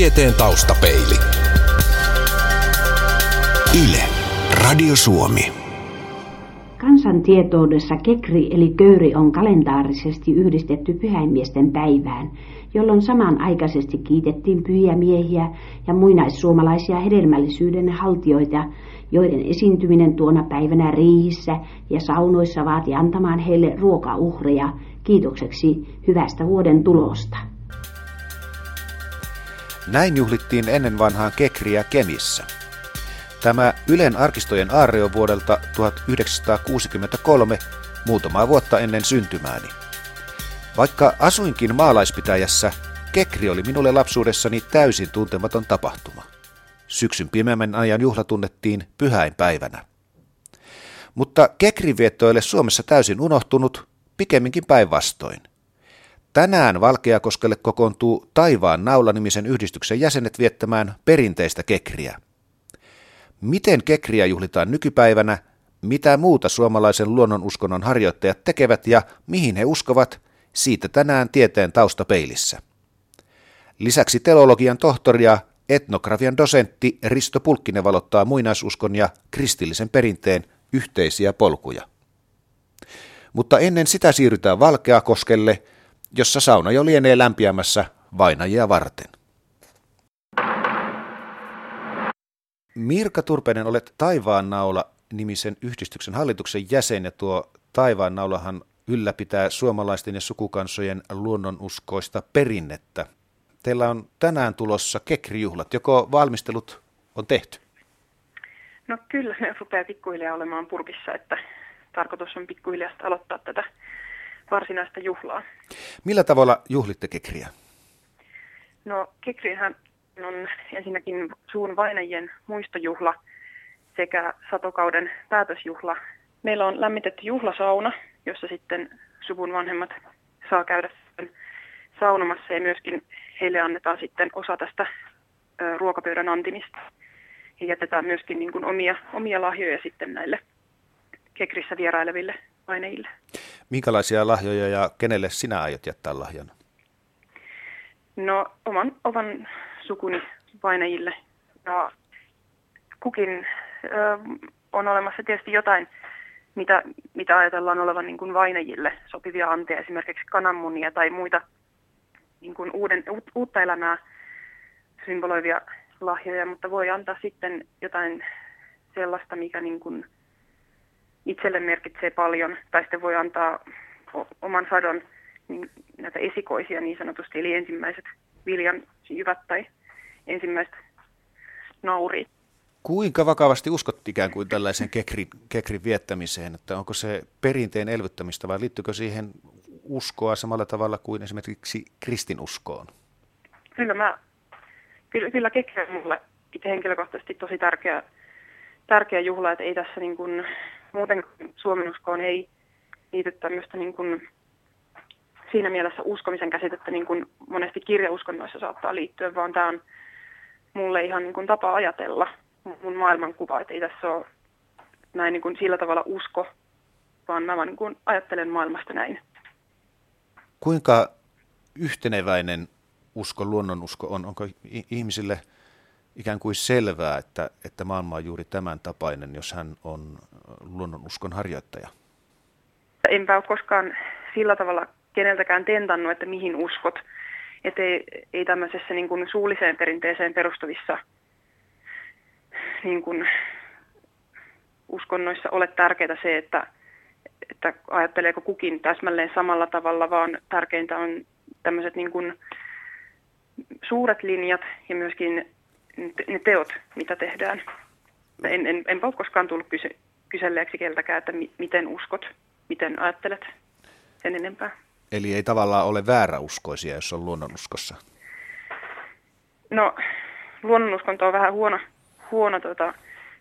Tieteen taustapeili. Yle, Radio Suomi. Kansantietoudessa kekri eli köyri on kalendaarisesti yhdistetty pyhäinmiesten päivään, jolloin samanaikaisesti kiitettiin pyhiä miehiä ja muinaissuomalaisia hedelmällisyyden haltioita, joiden esiintyminen tuona päivänä riihissä ja saunoissa vaati antamaan heille ruokauhreja kiitokseksi hyvästä vuoden tulosta. Näin juhlittiin ennen vanhaan kekriä Kemissä. Tämä Ylen arkistojen aarre on vuodelta 1963, muutamaa vuotta ennen syntymääni. Vaikka asuinkin maalaispitäjässä, kekri oli minulle lapsuudessani täysin tuntematon tapahtuma. Syksyn pimeämmän ajan juhla tunnettiin pyhäinpäivänä. Mutta kekrivietto ei ole Suomessa täysin unohtunut, pikemminkin päinvastoin. Tänään Valkeakoskelle kokoontuu Taivaan naula-nimisen yhdistyksen jäsenet viettämään perinteistä kekriä. Miten kekriä juhlitaan nykypäivänä, mitä muuta suomalaisen luonnonuskonnon harjoittajat tekevät ja mihin he uskovat, siitä tänään tieteen taustapeilissä. Lisäksi teologian tohtori ja etnografian dosentti Risto Pulkkinen valottaa muinaisuskon ja kristillisen perinteen yhteisiä polkuja. Mutta ennen sitä siirrytään Valkeakoskelle, jossa sauna jo lienee lämpiämässä vainajia varten. Mirka Turpeinen, olet Taivaan naula nimisen yhdistyksen hallituksen jäsen ja tuo Taivaan naulahan ylläpitää suomalaisten ja sukukansojen luonnonuskoista perinnettä. Teillä on tänään tulossa kekrijuhlat. Joko valmistelut on tehty? No kyllä, ne rupeaa pikkuhiljaa olemaan purkissa, että tarkoitus on pikkuhiljaa aloittaa tätä varsinaista juhlaa. Millä tavalla juhlitte kekriä? No kekrihän on ensinnäkin suun vainajien muistojuhla sekä satokauden päätösjuhla. Meillä on lämmitetty juhlasauna, jossa sitten suvun vanhemmat saa käydä saunomassa ja myöskin heille annetaan sitten osa tästä ruokapöydän antimista. Ja jätetään myöskin niin kuin omia, omia lahjoja sitten näille kekrissä vieraileville aineille. Minkälaisia lahjoja ja kenelle sinä aiot jättää lahjana? No oman, oman sukuni painajille. Ja kukin ö, on olemassa tietysti jotain, mitä, mitä ajatellaan olevan niin kuin vainajille sopivia anteja, esimerkiksi kananmunia tai muita niin kuin uuden, u, uutta elämää symboloivia lahjoja, mutta voi antaa sitten jotain sellaista, mikä niin kuin itselle merkitsee paljon, tai sitten voi antaa oman sadon niin näitä esikoisia niin sanotusti, eli ensimmäiset viljan jyvät tai ensimmäiset naurit. Kuinka vakavasti uskot ikään kuin tällaisen kekrin, kekrin viettämiseen, että onko se perinteen elvyttämistä vai liittyykö siihen uskoa samalla tavalla kuin esimerkiksi kristinuskoon? Kyllä, mä, kyllä, kyllä kekri on mulle itse henkilökohtaisesti tosi tärkeä, tärkeä juhla, että ei tässä niin kuin, muuten Suomen uskoon ei liity tämmöistä niin kuin, siinä mielessä uskomisen käsitettä niin kuin monesti kirjauskonnoissa saattaa liittyä, vaan tämä on mulle ihan niin kuin tapa ajatella mun maailmankuva, että ei tässä ole näin niin kuin sillä tavalla usko, vaan mä vaan niin kuin ajattelen maailmasta näin. Kuinka yhteneväinen usko, luonnonusko on? Onko ihmisille ikään kuin selvää, että, että maailma on juuri tämän tapainen, jos hän on luonnonuskon harjoittaja? Enpä ole koskaan sillä tavalla keneltäkään tentannut, että mihin uskot. Että ei, ei tämmöisessä niin kuin suulliseen perinteeseen perustuvissa niin kuin uskonnoissa ole tärkeää se, että, että ajatteleeko kukin täsmälleen samalla tavalla, vaan tärkeintä on tämmöiset niin kuin suuret linjat ja myöskin ne teot, mitä tehdään. En, en, enpä ole koskaan tullut kyse, kyselleeksi keltäkään, että mi, miten uskot, miten ajattelet sen enempää. Eli ei tavallaan ole vääräuskoisia, jos on luonnonuskossa? No, luonnonuskonto on vähän huono, huono tota,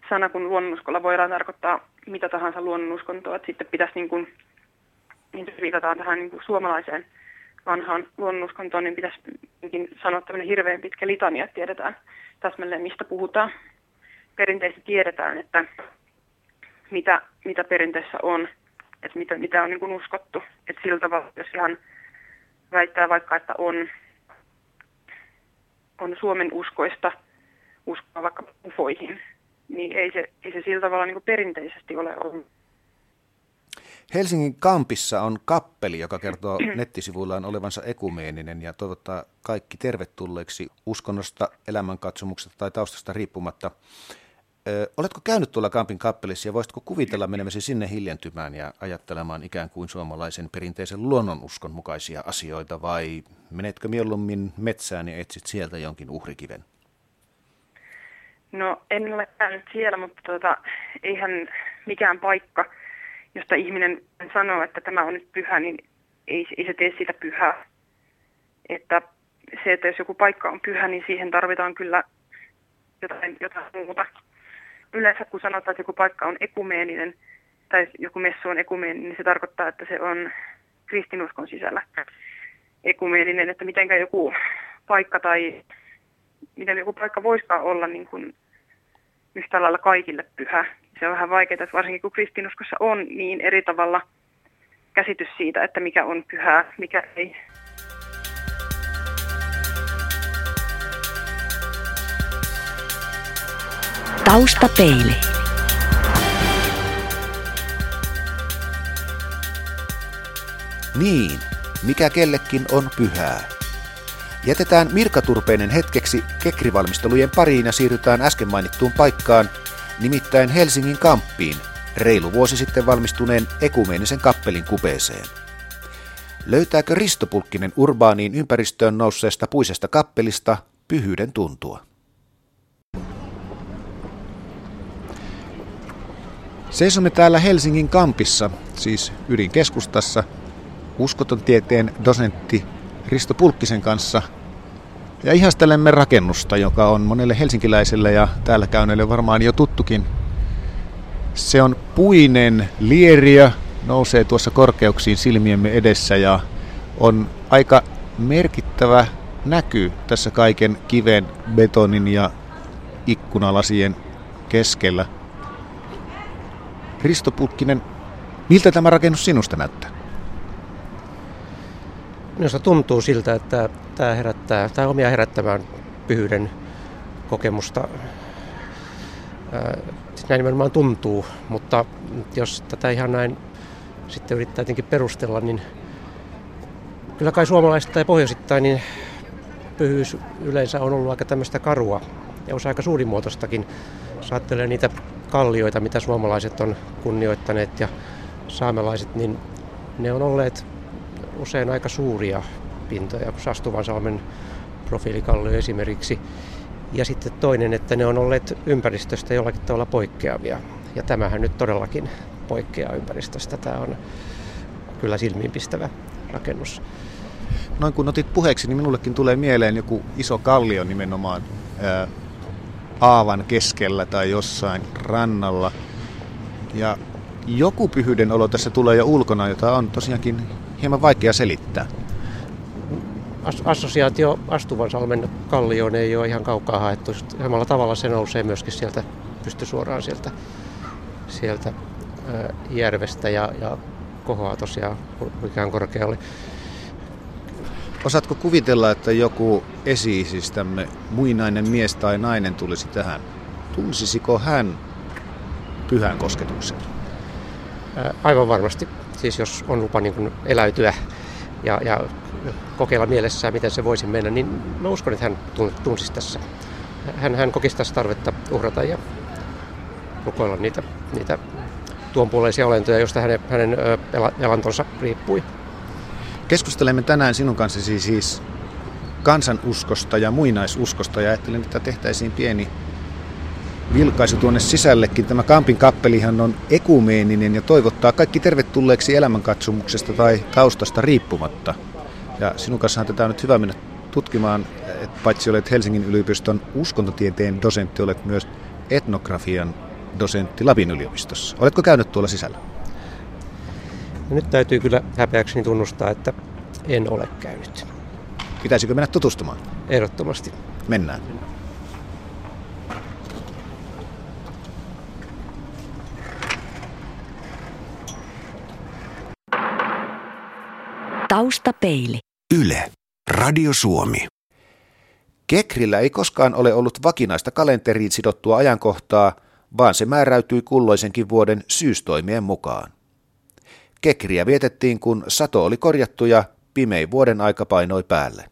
sana, kun luonnonuskolla voidaan tarkoittaa mitä tahansa luonnonuskontoa. Että sitten pitäisi, niin kuin, niin viitataan tähän niin kuin suomalaiseen vanhaan luonnonuskontoon, niin pitäisi sanoa tämmöinen hirveän pitkä litania, että tiedetään täsmälleen, mistä puhutaan. Perinteisesti tiedetään, että mitä, mitä perinteessä on että mitä, mitä on niin kuin uskottu. Että sillä tavalla, jos ihan väittää vaikka, että on on Suomen uskoista uskoa vaikka ufoihin, niin ei se, ei se sillä tavalla niin perinteisesti ole ollut. Helsingin Kampissa on kappeli, joka kertoo nettisivuillaan olevansa ekumeeninen ja toivottaa kaikki tervetulleeksi uskonnosta, elämänkatsomuksesta tai taustasta riippumatta. Ö, oletko käynyt tuolla Kampin kappelissa ja voisitko kuvitella menemäsi sinne hiljentymään ja ajattelemaan ikään kuin suomalaisen perinteisen luonnonuskon mukaisia asioita vai menetkö mieluummin metsään ja etsit sieltä jonkin uhrikiven? No en ole käynyt siellä, mutta tuota, eihän mikään paikka, josta ihminen sanoo, että tämä on nyt pyhä, niin ei, ei se tee sitä pyhää. Että se, että jos joku paikka on pyhä, niin siihen tarvitaan kyllä jotain, jotain muuta. Yleensä kun sanotaan, että joku paikka on ekumeeninen tai joku messu on ekumeeninen, niin se tarkoittaa, että se on kristinuskon sisällä ekumeeninen, että mitenkä joku paikka tai miten joku paikka voisikaan olla niin kuin yhtä lailla kaikille pyhä. Se on vähän vaikeaa, että varsinkin kun kristinuskossa on niin eri tavalla käsitys siitä, että mikä on pyhää, mikä ei. Taustapeili. Niin, mikä kellekin on pyhää. Jätetään Mirka Turpeinen hetkeksi kekrivalmistelujen pariin ja siirrytään äsken mainittuun paikkaan, nimittäin Helsingin kamppiin, reilu vuosi sitten valmistuneen ekumeenisen kappelin kupeeseen. Löytääkö Risto Pulkkinen urbaaniin ympäristöön nousseesta puisesta kappelista pyhyyden tuntua? Seisomme täällä Helsingin kampissa, siis ydinkeskustassa, uskoton tieteen dosentti Risto Pulkkisen kanssa ja ihastelemme rakennusta, joka on monelle helsinkiläiselle ja täällä käyneille varmaan jo tuttukin. Se on puinen lieriö, nousee tuossa korkeuksiin silmiemme edessä ja on aika merkittävä näky tässä kaiken kiven, betonin ja ikkunalasien keskellä. Risto Pulkkinen, miltä tämä rakennus sinusta näyttää? Minusta tuntuu siltä, että tämä herättää, tämä omia herättämään pyhyyden kokemusta. Näin nimenomaan tuntuu, mutta jos tätä ihan näin sitten yrittää jotenkin perustella, niin kyllä kai suomalaista tai pohjoisittain, niin pyhyys yleensä on ollut aika tämmöistä karua ja osa aika suurimuotoistakin. Jos ajattelee niitä kallioita, mitä suomalaiset on kunnioittaneet ja saamelaiset, niin ne on olleet usein aika suuria pintoja, Sastuvansalmen profiilikallio esimerkiksi. Ja sitten toinen, että ne on olleet ympäristöstä jollakin tavalla poikkeavia. Ja tämähän nyt todellakin poikkeaa ympäristöstä. Tämä on kyllä silmiinpistävä rakennus. Noin kun otit puheeksi, niin minullekin tulee mieleen joku iso kallio nimenomaan ää, aavan keskellä tai jossain rannalla. Ja joku pyhyyden olo tässä tulee jo ulkona, jota on tosiaankin hieman vaikea selittää. As- assosiaatio Astuvansalmen kallioon ei ole ihan kaukaa haettu. Samalla tavalla se nousee myöskin sieltä, pysty suoraan sieltä, sieltä ää, järvestä ja, ja kohoaa tosiaan mikään korkealle. Osaatko kuvitella, että joku esi-isistämme, muinainen mies tai nainen tulisi tähän? Tunsisiko hän pyhän kosketuksen? Aivan varmasti siis jos on lupa niin kuin eläytyä ja, ja kokeilla mielessään, miten se voisi mennä, niin mä uskon, että hän tunsisi tässä. Hän, hän kokisi tässä tarvetta uhrata ja rukoilla niitä, niitä tuonpuoleisia olentoja, joista hänen, hänen elantonsa riippui. Keskustelemme tänään sinun kanssasi siis kansanuskosta ja muinaisuskosta ja ajattelin, että tehtäisiin pieni vilkaisu tuonne sisällekin. Tämä Kampin kappelihan on ekumeeninen ja toivottaa kaikki tervetulleeksi elämänkatsomuksesta tai taustasta riippumatta. Ja sinun kanssahan tätä on nyt hyvä mennä tutkimaan, että paitsi olet Helsingin yliopiston uskontotieteen dosentti, olet myös etnografian dosentti Lapin yliopistossa. Oletko käynyt tuolla sisällä? No nyt täytyy kyllä häpeäkseni tunnustaa, että en ole käynyt. Pitäisikö mennä tutustumaan? Ehdottomasti. Mennään. Taustapeili. Yle. Radio Suomi. Kekrillä ei koskaan ole ollut vakinaista kalenteriin sidottua ajankohtaa, vaan se määräytyi kulloisenkin vuoden syystoimien mukaan. Kekriä vietettiin, kun sato oli korjattu ja pimein vuoden aika painoi päälle.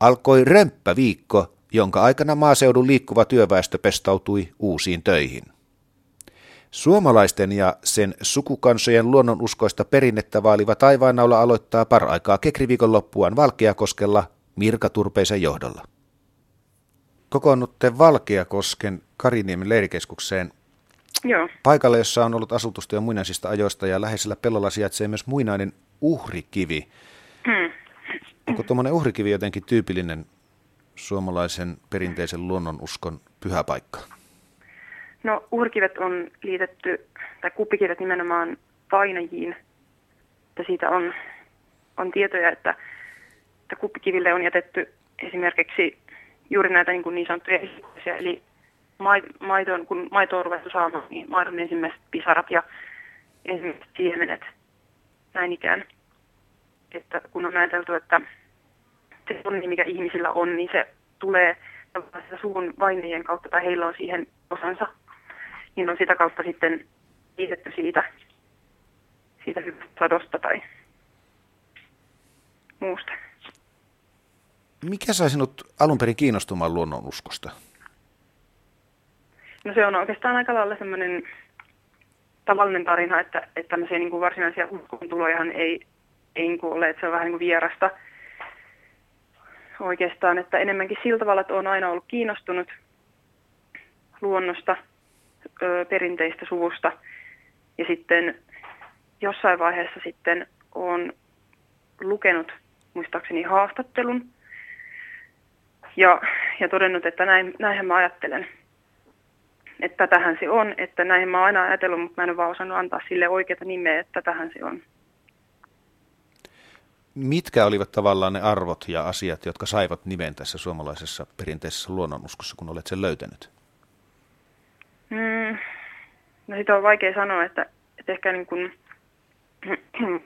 Alkoi römppäviikko, jonka aikana maaseudun liikkuva työväestö pestautui uusiin töihin. Suomalaisten ja sen sukukansojen luonnonuskoista perinnettä vaaliva taivaannaula aloittaa paraikaa kekriviikon loppuaan Valkeakoskella Mirka Turpeisen johdolla. Kokoonnutte Valkeakosken Kariniemen leirikeskukseen Joo. paikalle, jossa on ollut asutusta jo muinaisista ajoista ja läheisellä pellolla sijaitsee myös muinainen uhrikivi. Hmm. Onko tuommoinen uhrikivi jotenkin tyypillinen suomalaisen perinteisen luonnonuskon pyhäpaikka? No uhrikivet on liitetty, tai kuppikivet nimenomaan painajiin. Että siitä on, on tietoja, että, että kuppikiville on jätetty esimerkiksi juuri näitä niin, kuin niin sanottuja esityksiä, eli maitoon, kun maito on ruvettu saamaan, niin maidon ensimmäiset pisarat ja ensimmäiset siemenet näin ikään. Että kun on ajateltu, että se onni, mikä ihmisillä on, niin se tulee suvun vainajien kautta, tai heillä on siihen osansa, niin on sitä kautta sitten liitetty siitä, siitä hyvästä sadosta tai muusta. Mikä sai sinut alun perin kiinnostumaan luonnonuskosta? No se on oikeastaan aika lailla semmoinen tavallinen tarina, että, että tämmöisiä niin kuin varsinaisia uskontulojahan ei, ei niin kuin ole, että se on vähän niin kuin vierasta oikeastaan, että enemmänkin sillä tavalla, että olen aina ollut kiinnostunut luonnosta, perinteistä suvusta ja sitten jossain vaiheessa sitten olen lukenut muistaakseni haastattelun ja, ja todennut, että näin, näinhän mä ajattelen. Että tähän se on, että näin mä oon aina ajatellut, mutta mä en ole vaan osannut antaa sille oikeata nimeä, että tähän se on. Mitkä olivat tavallaan ne arvot ja asiat, jotka saivat nimen tässä suomalaisessa perinteisessä luonnonuskossa, kun olet sen löytänyt? No sitä on vaikea sanoa, että, että ehkä niin kuin,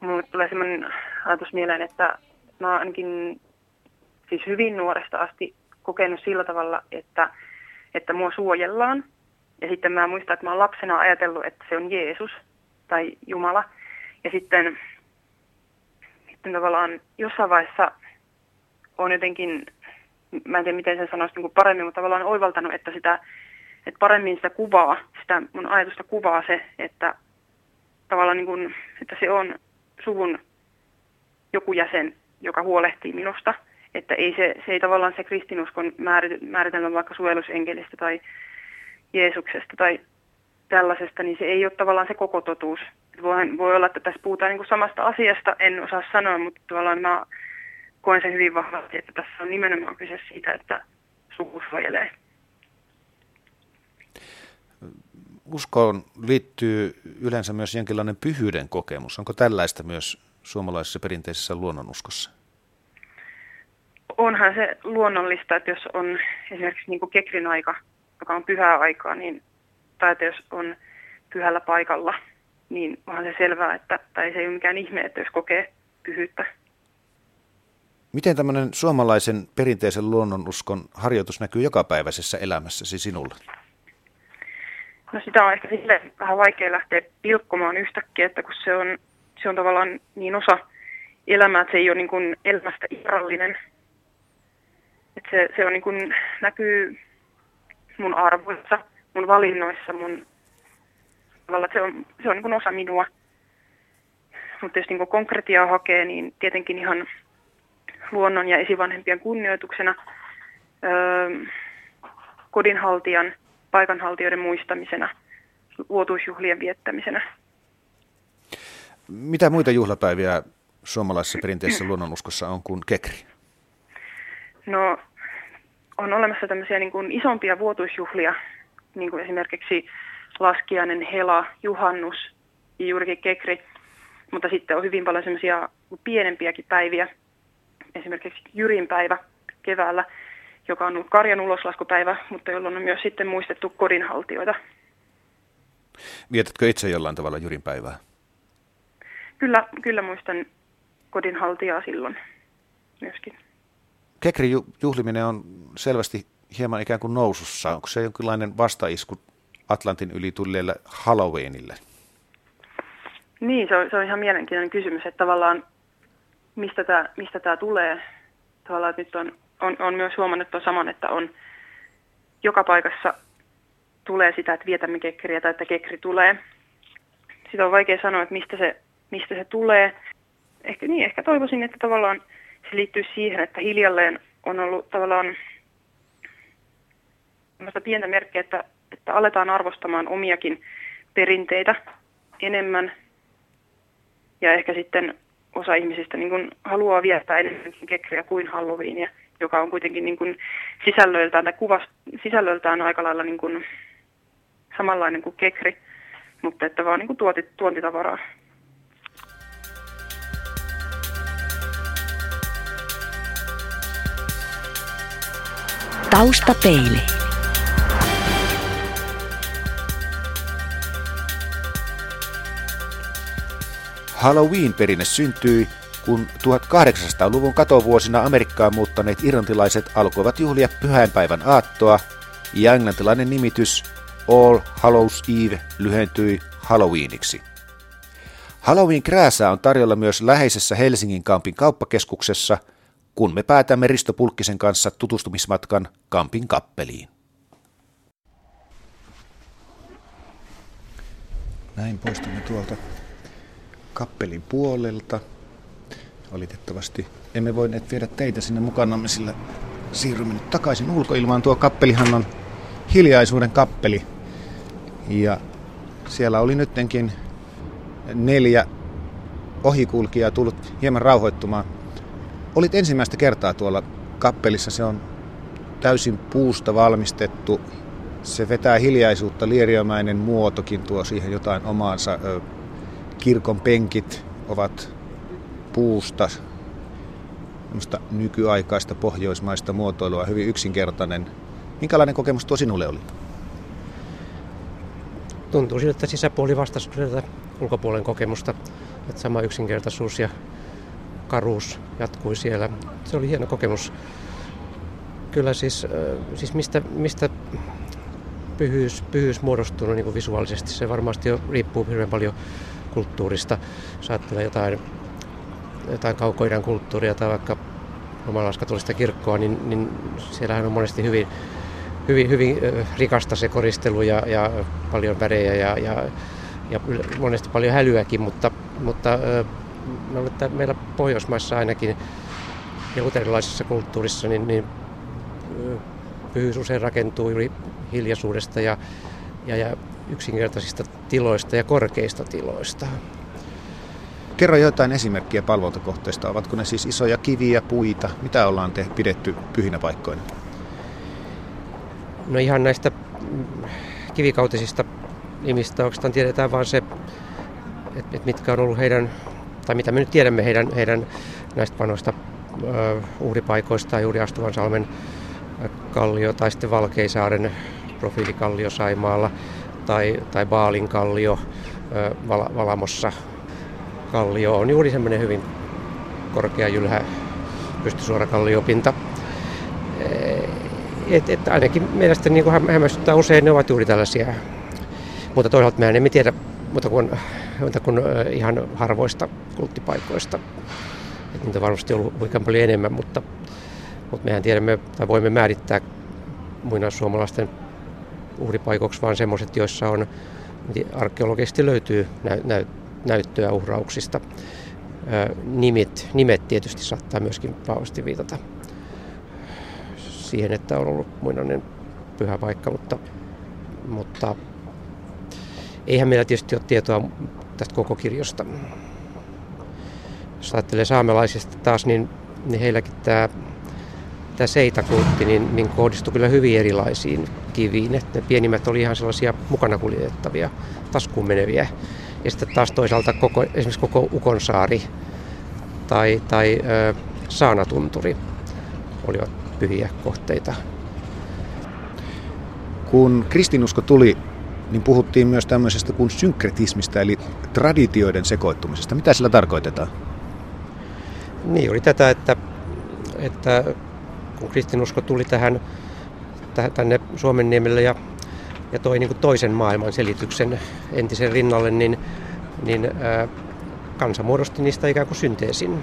mulle tulee sellainen ajatus mieleen, että mä ainakin siis hyvin nuoresta asti kokenut sillä tavalla, että, että mua suojellaan. Ja sitten mä muistan, että mä oon lapsena ajatellut, että se on Jeesus tai Jumala. Ja sitten, sitten tavallaan jossain vaiheessa on jotenkin, mä en tiedä miten sen sanoisi niin kuin paremmin, mutta tavallaan oivaltanut, että, sitä, että paremmin sitä kuvaa, sitä mun ajatusta kuvaa se, että tavallaan niin kuin, että se on suvun joku jäsen, joka huolehtii minusta – että ei se, se ei tavallaan se kristinuskon määritelmä vaikka suojelusenkelistä tai Jeesuksesta tai tällaisesta, niin se ei ole tavallaan se koko totuus. Voi, voi olla, että tässä puhutaan niin kuin samasta asiasta, en osaa sanoa, mutta tavallaan mä koen sen hyvin vahvasti, että tässä on nimenomaan kyse siitä, että suku suojelee. Uskoon liittyy yleensä myös jonkinlainen pyhyyden kokemus. Onko tällaista myös suomalaisessa perinteisessä luonnonuskossa? onhan se luonnollista, että jos on esimerkiksi niin kuin kekrin aika, joka on pyhää aikaa, niin, tai että jos on pyhällä paikalla, niin onhan se selvää, että, tai se ei ole mikään ihme, että jos kokee pyhyyttä. Miten tämmöinen suomalaisen perinteisen luonnonuskon harjoitus näkyy jokapäiväisessä elämässäsi sinulla? No sitä on ehkä sille vähän vaikea lähteä pilkkomaan yhtäkkiä, että kun se on, se on tavallaan niin osa elämää, että se ei ole niin kuin elämästä irrallinen, et se, se on niin kuin, näkyy mun arvoissa, mun valinnoissa, mun tavalla, se on, se on niin kuin osa minua. Mutta jos niin konkretiaa hakee, niin tietenkin ihan luonnon ja esivanhempien kunnioituksena, öö, kodinhaltijan, paikanhaltijoiden muistamisena, vuotuisjuhlien viettämisenä. Mitä muita juhlapäiviä suomalaisessa perinteisessä luonnonuskossa on kuin kekri? No on olemassa tämmöisiä niin kuin isompia vuotuisjuhlia, niin kuin esimerkiksi laskiainen, hela, juhannus ja juurikin kekri. Mutta sitten on hyvin paljon semmoisia pienempiäkin päiviä, esimerkiksi Jyrin päivä keväällä, joka on ollut karjan uloslaskupäivä, mutta jolloin on myös sitten muistettu kodinhaltijoita. Vietätkö itse jollain tavalla Jyrin päivää? Kyllä, kyllä muistan kodinhaltijaa silloin myöskin. Kekri juhliminen on selvästi hieman ikään kuin nousussa. Onko se jonkinlainen vastaisku Atlantin yli tulleelle Halloweenille? Niin, se on, se on ihan mielenkiintoinen kysymys, että tavallaan mistä tämä, mistä tämä tulee. Tavallaan että nyt on, on, on myös huomannut tuon saman, että on joka paikassa tulee sitä, että vietämme kekkeriä tai että kekri tulee. Sitä on vaikea sanoa, että mistä se, mistä se tulee. Ehkä, niin, ehkä toivoisin, että tavallaan se liittyy siihen, että hiljalleen on ollut tavallaan pientä merkkiä, että, että aletaan arvostamaan omiakin perinteitä enemmän. Ja ehkä sitten osa ihmisistä niin kuin haluaa viettää enemmänkin kekriä kuin Halloweenia, joka on kuitenkin niin kuin sisällöltään tai kuvas, sisällöltään aika lailla niin kuin samanlainen kuin kekri, mutta että vaan niin kuin tuoti, tuontitavaraa. Taustapeili. Halloween-perinne syntyi, kun 1800-luvun katovuosina Amerikkaan muuttaneet irlantilaiset alkoivat juhlia pyhäinpäivän aattoa, ja englantilainen nimitys All Hallows Eve lyhentyi Halloweeniksi. Halloween krääsää on tarjolla myös läheisessä Helsingin Kampin kauppakeskuksessa, kun me päätämme Risto Pulkkisen kanssa tutustumismatkan Kampin kappeliin. Näin poistumme tuolta kappelin puolelta. Valitettavasti emme voineet viedä teitä sinne mukanamme, sillä siirrymme nyt takaisin ulkoilmaan. Tuo kappelihan on hiljaisuuden kappeli. Ja siellä oli nyttenkin neljä ohikulkijaa tullut hieman rauhoittumaan. Olit ensimmäistä kertaa tuolla kappelissa. Se on täysin puusta valmistettu. Se vetää hiljaisuutta, lieriömäinen muotokin tuo siihen jotain omaansa kirkon penkit ovat puusta, nykyaikaista pohjoismaista muotoilua, hyvin yksinkertainen. Minkälainen kokemus tuo sinulle oli? Tuntuu siltä, että sisäpuoli vastasi tätä ulkopuolen kokemusta. Että sama yksinkertaisuus ja karuus jatkui siellä. Se oli hieno kokemus. Kyllä siis, siis mistä, mistä pyhyys, pyhyys muodostunut niin visuaalisesti, se varmasti jo riippuu hyvin paljon kulttuurista. Jos ajattelee jotain, jotain kaukoidän kulttuuria tai vaikka romalaiskatolista kirkkoa, niin, niin siellähän on monesti hyvin, hyvin, hyvin rikasta se koristelu ja, ja paljon värejä ja, ja, ja monesti paljon hälyäkin, mutta, mutta että meillä Pohjoismaissa ainakin ja luterilaisessa kulttuurissa niin, niin pyhyys usein rakentuu juuri hiljaisuudesta ja, ja, ja yksinkertaisista tiloista ja korkeista tiloista. Kerro jotain esimerkkiä palvontakohteista. Ovatko ne siis isoja kiviä, puita? Mitä ollaan te pidetty pyhinä paikkoina? No ihan näistä kivikautisista nimistä oikeastaan tiedetään vain se, että mitkä on ollut heidän, tai mitä me nyt tiedämme heidän, heidän näistä vanhoista uhripaikoista, juuri Astuvansalmen kallio tai sitten Valkeisaaren profiilikallio Saimaalla tai, tai Baalinkallio Val- Valamossa. Kallio on juuri semmoinen hyvin korkea jylhä pystysuora kalliopinta. Et, et ainakin mielestäni niin hämmästyttää usein, ne ovat juuri tällaisia. Mutta toisaalta me emme tiedä mutta kuin, mutta kuin ihan harvoista kulttipaikoista. Et niitä varmasti on ollut paljon enemmän, mutta, mutta mehän tiedämme tai voimme määrittää muinaissuomalaisten uhripaikoksi, vaan semmoiset, joissa on arkeologisesti löytyy näy, näy, näyttöä uhrauksista. Nimet, nimet tietysti saattaa myöskin vahvasti viitata siihen, että on ollut muinainen pyhä paikka, mutta, mutta eihän meillä tietysti ole tietoa tästä koko kirjosta. Jos ajattelee saamelaisista taas, niin, niin heilläkin tämä tämä seitakultti niin, niin kohdistui kyllä hyvin erilaisiin kiviin. Et ne pienimmät oli ihan sellaisia mukana kuljetettavia, taskuun meneviä. Ja sitten taas toisaalta koko, esimerkiksi koko Ukonsaari tai, tai ö, Saanatunturi olivat pyhiä kohteita. Kun kristinusko tuli, niin puhuttiin myös tämmöisestä kuin synkretismistä, eli traditioiden sekoittumisesta. Mitä sillä tarkoitetaan? Niin, oli tätä, että, että kun kristinusko tuli tähän, tänne Suomen niemelle ja, ja toi niin kuin toisen maailman selityksen entisen rinnalle, niin, niin ää, kansa muodosti niistä ikään kuin synteesin.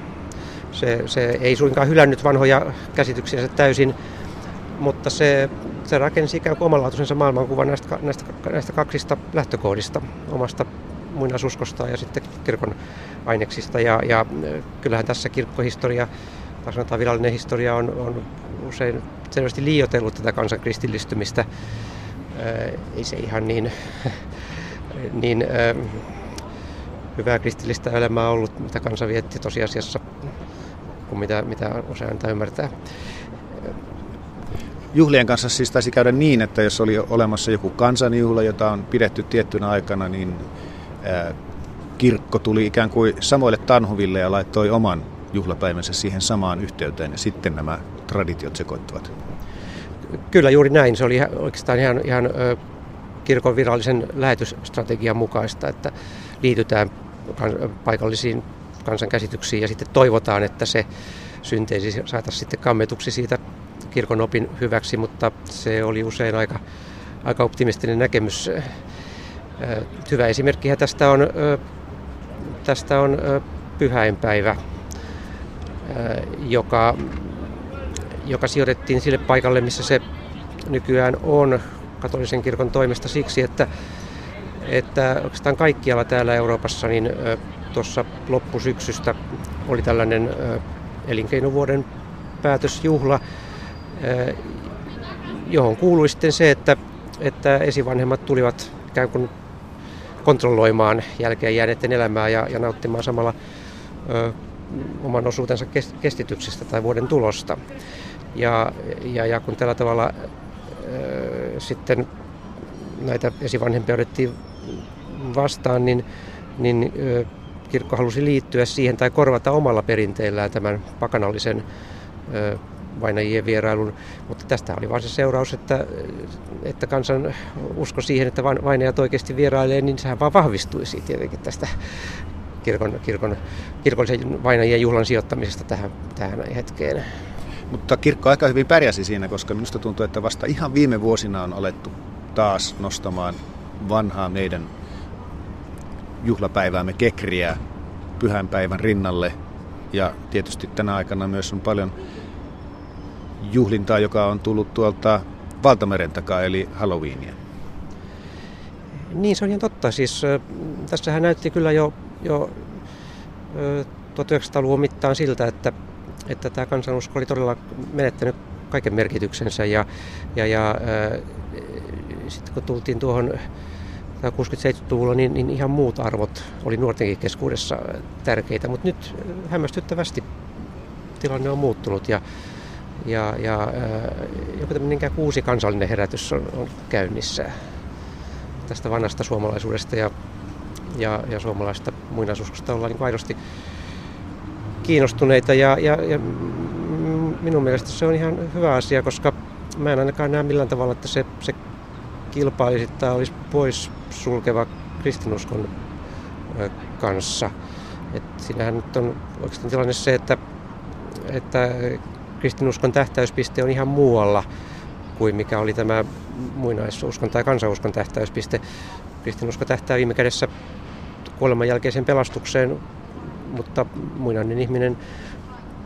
Se, se ei suinkaan hylännyt vanhoja käsityksiä täysin, mutta se, se rakensi ikään kuin omanlaatuisensa maailmankuvan näistä, näistä, näistä kaksista lähtökohdista, omasta muinaisuskosta ja sitten kirkon aineksista. Ja, ja kyllähän tässä kirkkohistoria, tai sanotaan virallinen historia, on, on usein selvästi liioitellut tätä kansan kristillistymistä. Ei se ihan niin, niin hyvää kristillistä elämää ollut, mitä kansa vietti tosiasiassa, kuin mitä, mitä usein antaa ymmärtää. Juhlien kanssa siis taisi käydä niin, että jos oli olemassa joku kansanjuhla, jota on pidetty tiettynä aikana, niin kirkko tuli ikään kuin samoille tanhuville ja laittoi oman juhlapäivänsä siihen samaan yhteyteen ja sitten nämä traditiot sekoittuvat. Kyllä juuri näin. Se oli oikeastaan ihan, ihan kirkon virallisen lähetysstrategian mukaista, että liitytään paikallisiin kansankäsityksiin ja sitten toivotaan, että se synteesi saataisiin sitten kammetuksi siitä kirkon opin hyväksi, mutta se oli usein aika, aika optimistinen näkemys. Hyvä esimerkki tästä on, tästä on pyhäinpäivä, joka, joka sijoitettiin sille paikalle, missä se nykyään on katolisen kirkon toimesta siksi, että, että oikeastaan kaikkialla täällä Euroopassa niin tuossa loppusyksystä oli tällainen elinkeinovuoden päätösjuhla, johon kuului sitten se, että, että esivanhemmat tulivat ikään kuin kontrolloimaan jälkeen jääneiden elämää ja, ja nauttimaan samalla ö, oman osuutensa kestityksestä tai vuoden tulosta. Ja, ja, ja kun tällä tavalla ö, sitten näitä esivanhempia otettiin vastaan, niin, niin ö, kirkko halusi liittyä siihen tai korvata omalla perinteellään tämän pakanallisen ö, vainajien vierailun, mutta tästä oli vain se seuraus, että, että kansan usko siihen, että vainajat oikeasti vierailee, niin sehän vaan vahvistuisi tietenkin tästä kirkon, kirkon, kirkollisen vainajien juhlan sijoittamisesta tähän, tähän hetkeen. Mutta kirkko aika hyvin pärjäsi siinä, koska minusta tuntuu, että vasta ihan viime vuosina on alettu taas nostamaan vanhaa meidän juhlapäiväämme kekriä pyhänpäivän rinnalle. Ja tietysti tänä aikana myös on paljon juhlintaa, joka on tullut tuolta Valtameren takaa, eli Halloweenia. Niin, se on ihan totta. Siis, tässähän näytti kyllä jo, jo 1900-luvun mittaan siltä, että, että tämä kansanusko oli todella menettänyt kaiken merkityksensä. Ja, ja, ja äh, sitten kun tultiin tuohon 60-70-luvulla, niin, niin ihan muut arvot oli nuortenkin keskuudessa tärkeitä. Mutta nyt hämmästyttävästi tilanne on muuttunut ja, ja, ja äh, joku tämmöinen uusi kansallinen herätys on, on käynnissä tästä vanhasta suomalaisuudesta ja, ja, ja suomalaista muinaisuuskosta ollaan niin aidosti kiinnostuneita ja, ja, ja minun mielestä se on ihan hyvä asia, koska mä en ainakaan näe millään tavalla, että se, se kilpailisi tai olisi pois sulkeva kristinuskon kanssa. Et siinähän nyt on oikeastaan tilanne se, että, että kristinuskon tähtäyspiste on ihan muualla kuin mikä oli tämä muinaisuuskon tai kansanuskon tähtäyspiste. Kristinusko tähtää viime kädessä kuoleman jälkeiseen pelastukseen, mutta muinainen ihminen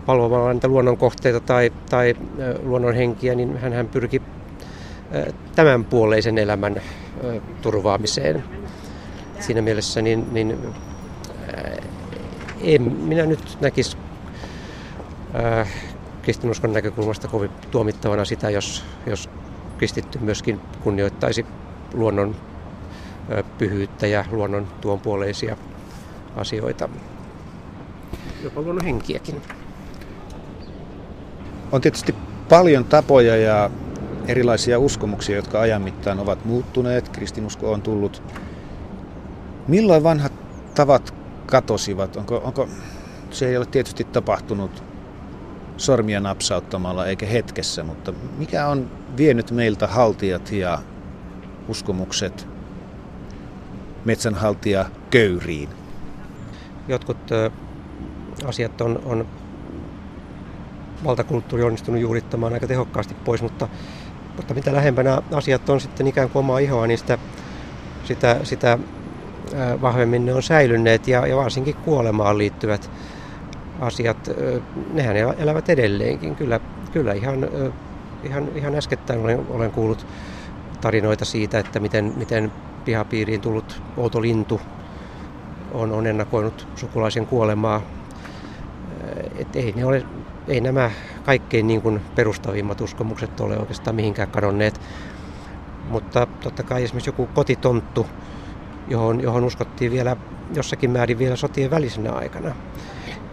palvomalla niitä luonnonkohteita tai, tai luonnon henkiä, niin hän pyrki tämänpuoleisen elämän turvaamiseen. Siinä mielessä niin, niin en minä nyt näkisi kristinuskon näkökulmasta kovin tuomittavana sitä, jos, jos kristitty myöskin kunnioittaisi luonnon pyhyyttä ja luonnon tuonpuoleisia asioita, jopa luonnon henkiäkin. On tietysti paljon tapoja ja erilaisia uskomuksia, jotka ajan mittaan ovat muuttuneet. Kristinusko on tullut. Milloin vanhat tavat katosivat? Onko, onko, se ei ole tietysti tapahtunut sormia napsauttamalla eikä hetkessä, mutta mikä on vienyt meiltä haltijat ja uskomukset metsänhaltija köyriin? Jotkut asiat on, on valtakulttuuri onnistunut juurittamaan aika tehokkaasti pois, mutta, mutta mitä lähempänä asiat on sitten ikään kuin omaa ihoa, niin sitä, sitä, sitä vahvemmin ne on säilyneet ja, ja varsinkin kuolemaan liittyvät asiat, nehän elävät edelleenkin. Kyllä, kyllä ihan, ihan, ihan äskettäin olen, olen kuullut tarinoita siitä, että miten, miten pihapiiriin tullut outo lintu on, on ennakoinut sukulaisen kuolemaa. Et ei, ne ole, ei nämä kaikkein niin kuin perustavimmat uskomukset ole oikeastaan mihinkään kadonneet. Mutta totta kai esimerkiksi joku kotitonttu, johon, johon uskottiin vielä jossakin määrin vielä sotien välisenä aikana,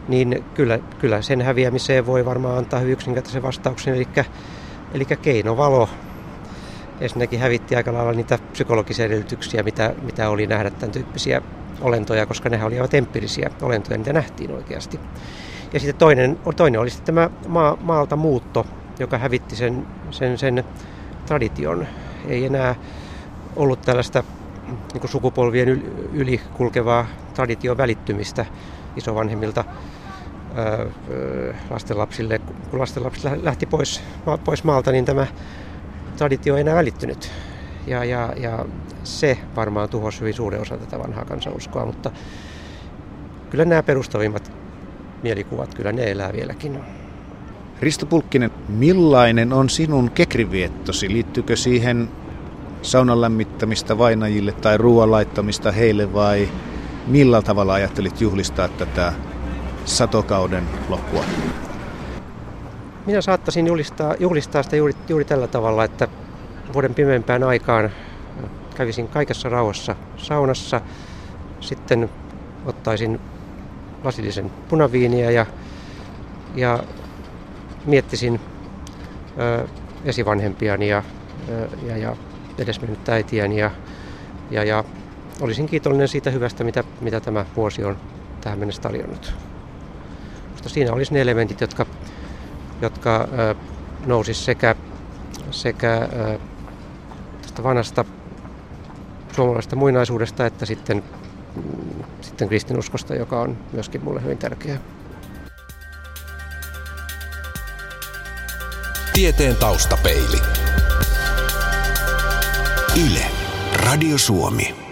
niin kyllä, kyllä sen häviämiseen voi varmaan antaa hyvin yksinkertaisen vastauksen, eli, eli keinovalo. Ensinnäkin hävitti aika lailla niitä psykologisia edellytyksiä, mitä, mitä oli nähdä tämän tyyppisiä olentoja, koska ne olivat empiirisiä olentoja, niitä nähtiin oikeasti. Ja sitten toinen, toinen oli sitten tämä maa, maalta muutto, joka hävitti sen, sen, sen tradition. Ei enää ollut tällaista niin sukupolvien yli kulkevaa tradition välittymistä isovanhemmilta lastenlapsille. Kun lastenlapset lähti pois, pois maalta, niin tämä traditio ei enää välittynyt. Ja, ja, ja se varmaan tuhosi hyvin suuren osan tätä vanhaa kansanuskoa, mutta kyllä nämä perustavimmat mielikuvat, kyllä ne elää vieläkin. Risto Pulkkinen, millainen on sinun kekriviettosi? Liittyykö siihen saunan lämmittämistä vainajille tai ruoan laittamista heille vai millä tavalla ajattelit juhlistaa tätä satokauden loppua? Minä saattaisin juhlistaa, juhlistaa sitä juuri, juuri tällä tavalla, että vuoden pimeimpään aikaan kävisin kaikessa rauhassa saunassa, sitten ottaisin lasillisen punaviiniä ja, ja miettisin ö, esivanhempiani ja, ö, ja, ja edesmennyt äitiäni ja, ja, ja olisin kiitollinen siitä hyvästä, mitä, mitä tämä vuosi on tähän mennessä tarjonnut. Mutta siinä olisi ne elementit, jotka, jotka ö, sekä, sekä ö, tästä vanhasta suomalaisesta muinaisuudesta että sitten, sitten kristinuskosta, joka on myöskin mulle hyvin tärkeää. Tieteen taustapeili. Yle. Radio Suomi.